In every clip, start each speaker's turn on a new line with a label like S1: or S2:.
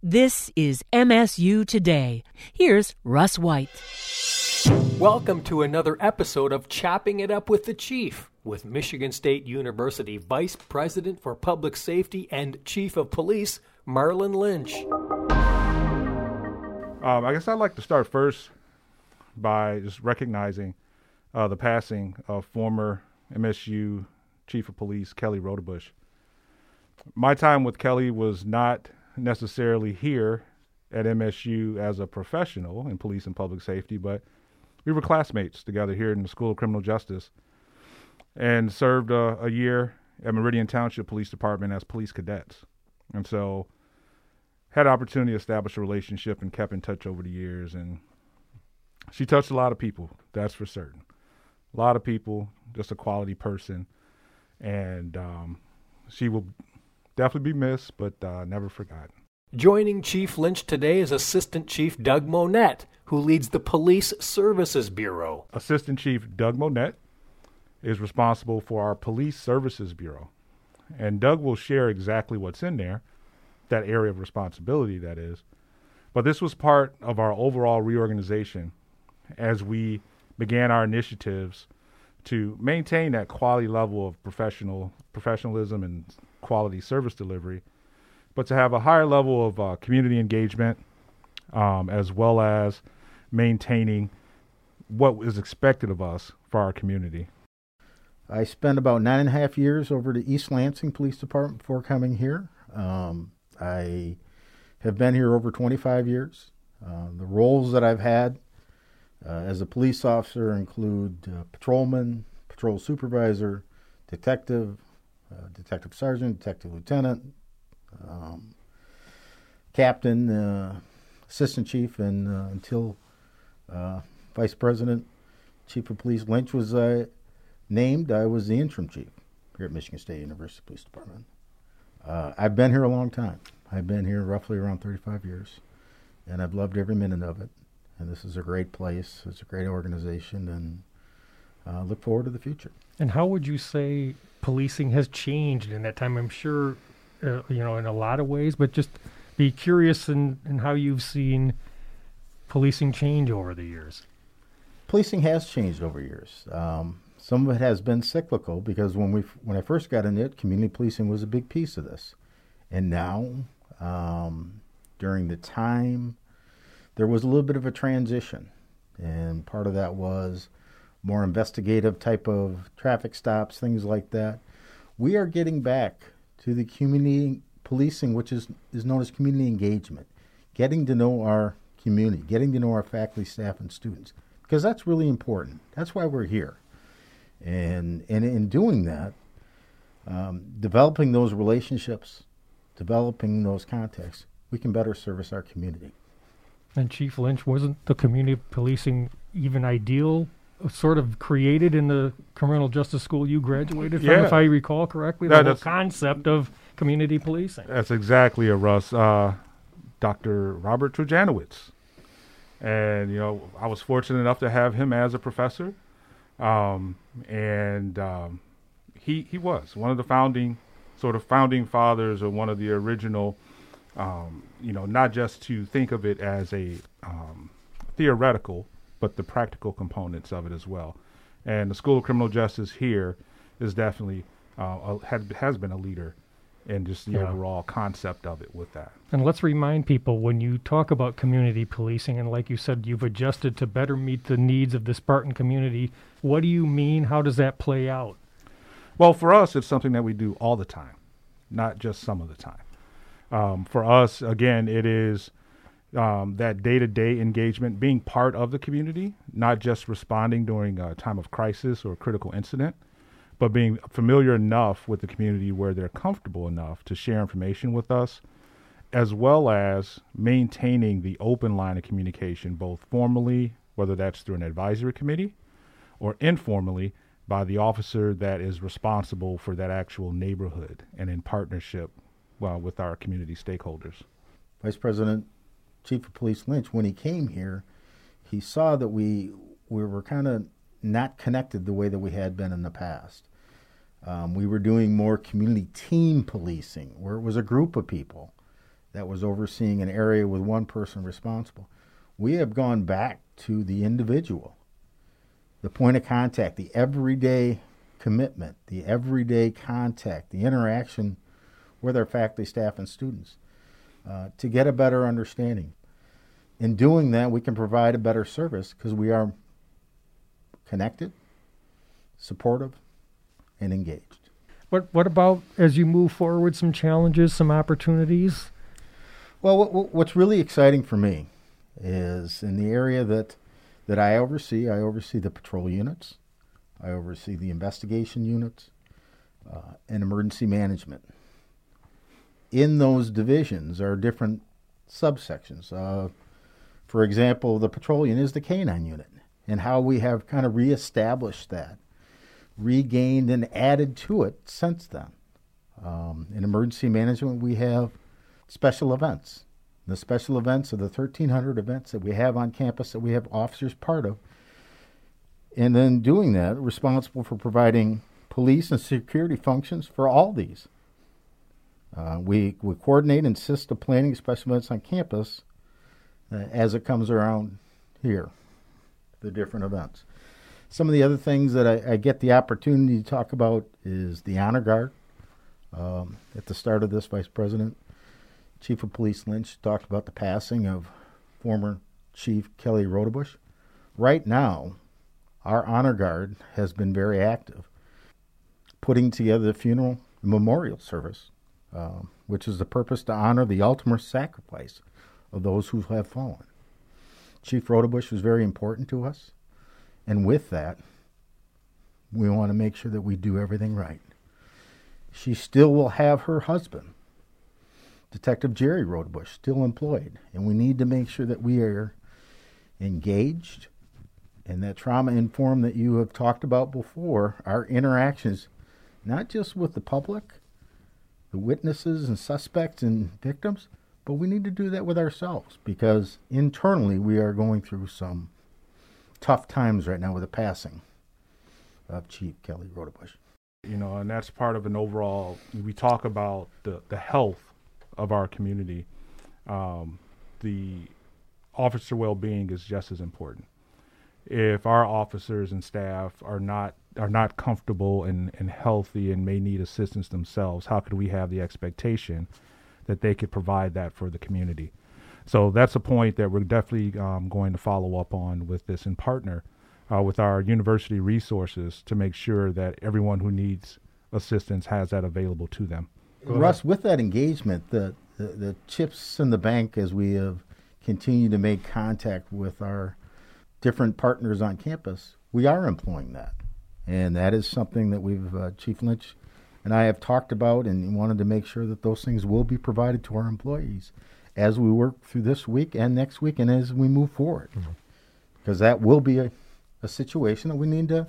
S1: This is MSU Today. Here's Russ White.
S2: Welcome to another episode of Chopping It Up with the Chief with Michigan State University Vice President for Public Safety and Chief of Police, Marlon Lynch.
S3: Um, I guess I'd like to start first by just recognizing uh, the passing of former MSU Chief of Police Kelly Rodebush. My time with Kelly was not necessarily here at MSU as a professional in police and public safety, but we were classmates together here in the School of Criminal Justice and served a, a year at Meridian Township Police Department as police cadets. And so had opportunity to establish a relationship and kept in touch over the years. And she touched a lot of people, that's for certain. A lot of people, just a quality person. And um, she will definitely be missed, but uh, never forgotten.
S2: Joining Chief Lynch today is Assistant Chief Doug Monette, who leads the Police Services Bureau.
S3: Assistant Chief Doug Monette is responsible for our Police Services Bureau. And Doug will share exactly what's in there, that area of responsibility, that is. But this was part of our overall reorganization as we began our initiatives to maintain that quality level of professional professionalism and quality service delivery, but to have a higher level of uh, community engagement, um, as well as maintaining what is expected of us for our community.
S4: I spent about nine and a half years over to East Lansing Police Department before coming here. Um, I have been here over 25 years. Uh, the roles that I've had uh, as a police officer include uh, patrolman, patrol supervisor, detective, uh, detective sergeant, detective lieutenant, um, captain, uh, assistant chief, and uh, until vice president, chief of police Lynch was named, I was the interim chief here at Michigan State University Police Department. Uh, I've been here a long time. I've been here roughly around 35 years, and I've loved every minute of it. And this is a great place. It's a great organization, and uh, look forward to the future.
S5: And how would you say policing has changed in that time? I'm sure, uh, you know, in a lot of ways, but just be curious in, in how you've seen policing change over the years.
S4: Policing has changed over years. Um, some of it has been cyclical because when we when I first got into it, community policing was a big piece of this, and now um, during the time there was a little bit of a transition, and part of that was more investigative type of traffic stops, things like that. We are getting back to the community policing, which is is known as community engagement, getting to know our community, getting to know our faculty, staff, and students, because that's really important. That's why we're here. And, and in doing that, um, developing those relationships, developing those contacts, we can better service our community.
S5: And Chief Lynch, wasn't the community policing even ideal, sort of created in the criminal justice school you graduated from,
S3: yeah.
S5: if I recall correctly? The whole concept of community policing.
S3: That's exactly a Russ. Uh, Dr. Robert Trojanowicz. And, you know, I was fortunate enough to have him as a professor. Um, and um, he he was one of the founding sort of founding fathers or one of the original um, you know not just to think of it as a um, theoretical but the practical components of it as well and the school of criminal justice here is definitely uh, a, had, has been a leader in just the yeah. overall concept of it with that.
S5: And let's remind people when you talk about community policing, and like you said, you've adjusted to better meet the needs of the Spartan community. What do you mean? How does that play out?
S3: Well, for us, it's something that we do all the time, not just some of the time. Um, for us, again, it is um, that day to day engagement, being part of the community, not just responding during a time of crisis or critical incident but being familiar enough with the community where they're comfortable enough to share information with us, as well as maintaining the open line of communication, both formally, whether that's through an advisory committee, or informally by the officer that is responsible for that actual neighborhood and in partnership well, with our community stakeholders.
S4: Vice President, Chief of Police Lynch, when he came here, he saw that we we were kind of not connected the way that we had been in the past. Um, we were doing more community team policing, where it was a group of people, that was overseeing an area with one person responsible. We have gone back to the individual, the point of contact, the everyday commitment, the everyday contact, the interaction with our faculty, staff, and students uh, to get a better understanding. In doing that, we can provide a better service because we are connected, supportive, and engaged.
S5: What What about as you move forward? Some challenges, some opportunities.
S4: Well, what, what's really exciting for me is in the area that that I oversee. I oversee the patrol units, I oversee the investigation units, uh, and emergency management. In those divisions are different subsections. Uh, for example, the patrol unit is the canine unit, and how we have kind of reestablished that, regained and added to it since then. Um, in emergency management, we have special events. The special events are the 1,300 events that we have on campus that we have officers part of. And then doing that, responsible for providing police and security functions for all these. Uh, we, we coordinate and assist the planning of special events on campus as it comes around here, the different events. Some of the other things that I, I get the opportunity to talk about is the honor guard. Um, at the start of this, Vice President, Chief of Police Lynch talked about the passing of former Chief Kelly Rodebush. Right now, our honor guard has been very active, putting together the funeral memorial service, uh, which is the purpose to honor the ultimate sacrifice of those who have fallen. Chief Rodebush was very important to us, and with that, we want to make sure that we do everything right. She still will have her husband, Detective Jerry Rodebush, still employed, and we need to make sure that we are engaged and that trauma informed that you have talked about before, our interactions, not just with the public, the witnesses and suspects and victims, but we need to do that with ourselves because internally we are going through some tough times right now with the passing of Chief Kelly Rodebush.
S3: You know, and that's part of an overall. We talk about the the health of our community. Um, the officer well-being is just as important. If our officers and staff are not are not comfortable and, and healthy and may need assistance themselves, how could we have the expectation that they could provide that for the community? So that's a point that we're definitely um, going to follow up on with this and partner uh, with our university resources to make sure that everyone who needs assistance has that available to them.
S4: Russ, with that engagement, the, the, the chips in the bank as we have continued to make contact with our different partners on campus, we are employing that. And that is something that we've, uh, Chief Lynch and I have talked about and wanted to make sure that those things will be provided to our employees as we work through this week and next week and as we move forward. Mm-hmm. Because that will be a, a situation that we need to,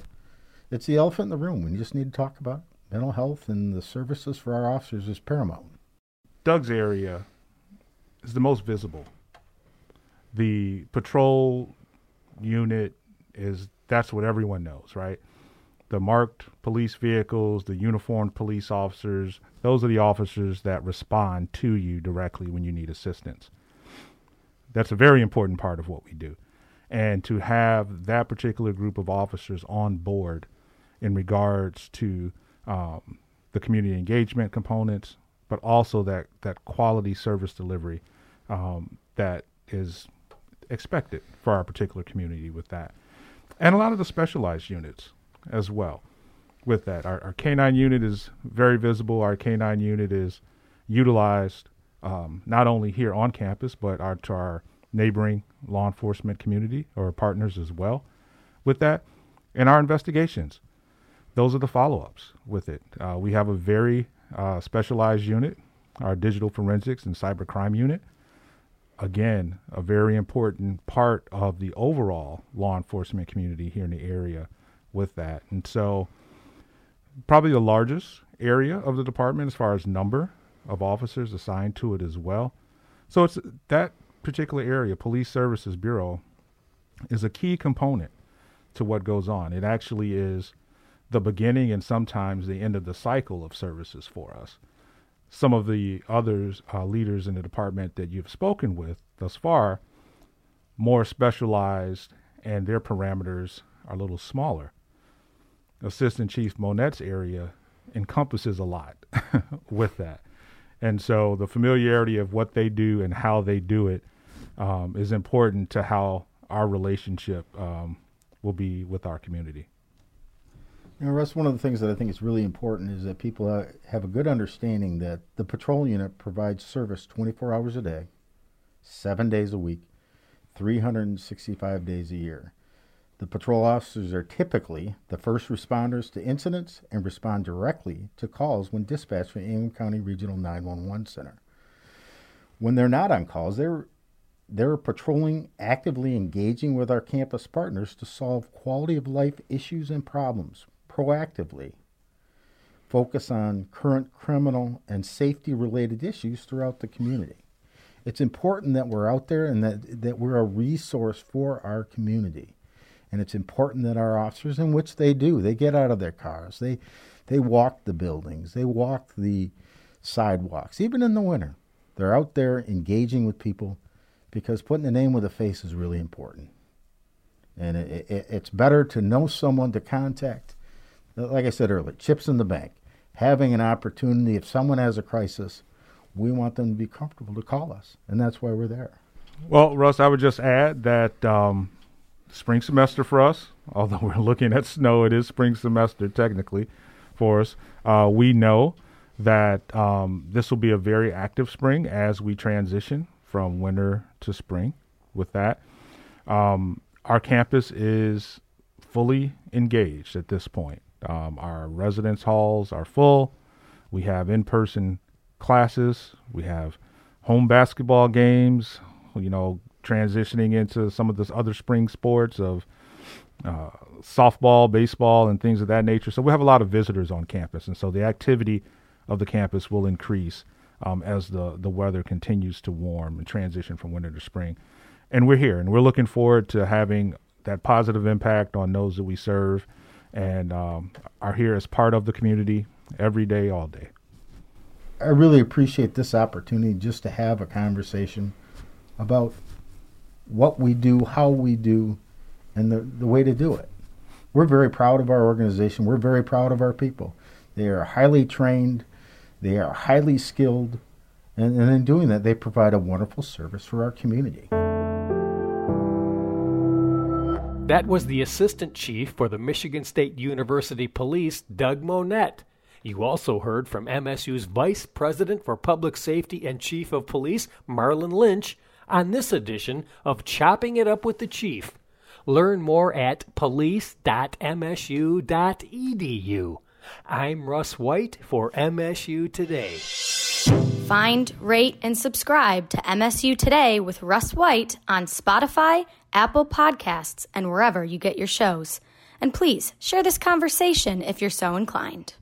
S4: it's the elephant in the room. We just need to talk about mental health and the services for our officers is paramount.
S3: Doug's area is the most visible. The patrol unit is that's what everyone knows, right? The marked police vehicles, the uniformed police officers, those are the officers that respond to you directly when you need assistance. That's a very important part of what we do. And to have that particular group of officers on board in regards to um, the community engagement components, but also that, that quality service delivery um, that is expected for our particular community with that. And a lot of the specialized units as well with that. Our, our K9 unit is very visible. Our K9 unit is utilized um, not only here on campus, but our, to our neighboring law enforcement community or partners as well with that. And our investigations, those are the follow ups with it. Uh, we have a very uh, specialized unit, our digital forensics and cybercrime unit again, a very important part of the overall law enforcement community here in the area with that. And so, probably the largest area of the department as far as number of officers assigned to it as well. So, it's that particular area, Police Services Bureau, is a key component to what goes on. It actually is the beginning and sometimes the end of the cycle of services for us. some of the others uh, leaders in the department that you've spoken with thus far more specialized and their parameters are a little smaller. Assistant Chief Monette's area encompasses a lot with that. And so the familiarity of what they do and how they do it um, is important to how our relationship um, will be with our community.
S4: You know, Russ, one of the things that I think is really important is that people have a good understanding that the patrol unit provides service 24 hours a day, seven days a week, 365 days a year. The patrol officers are typically the first responders to incidents and respond directly to calls when dispatched from Ingham County Regional 911 Center. When they're not on calls, they're they're patrolling, actively engaging with our campus partners to solve quality of life issues and problems proactively. Focus on current criminal and safety related issues throughout the community. It's important that we're out there and that, that we're a resource for our community. And it's important that our officers, in which they do, they get out of their cars, they, they walk the buildings, they walk the sidewalks, even in the winter. They're out there engaging with people because putting a name with a face is really important. And it, it, it's better to know someone to contact. Like I said earlier, chips in the bank. Having an opportunity, if someone has a crisis, we want them to be comfortable to call us. And that's why we're there.
S3: Well, Russ, I would just add that um, spring semester for us, although we're looking at snow, it is spring semester technically for us. Uh, we know that um, this will be a very active spring as we transition from winter to spring with that. Um, our campus is fully engaged at this point. Um, our residence halls are full. We have in person classes. We have home basketball games, you know, transitioning into some of this other spring sports of uh, softball, baseball, and things of that nature. So we have a lot of visitors on campus, and so the activity of the campus will increase um, as the, the weather continues to warm and transition from winter to spring. And we're here, and we're looking forward to having that positive impact on those that we serve and um, are here as part of the community every day, all day.
S4: I really appreciate this opportunity just to have a conversation about what we do, how we do, and the, the way to do it. We're very proud of our organization. We're very proud of our people. They are highly trained, they are highly skilled, and, and in doing that, they provide a wonderful service for our community.
S2: That was the Assistant Chief for the Michigan State University Police, Doug Monette. You also heard from MSU's Vice President for Public Safety and Chief of Police, Marlon Lynch, on this edition of Chopping It Up with the Chief. Learn more at police.msu.edu. I'm Russ White for MSU Today.
S6: Find, rate, and subscribe to MSU Today with Russ White on Spotify, Apple Podcasts, and wherever you get your shows. And please share this conversation if you're so inclined.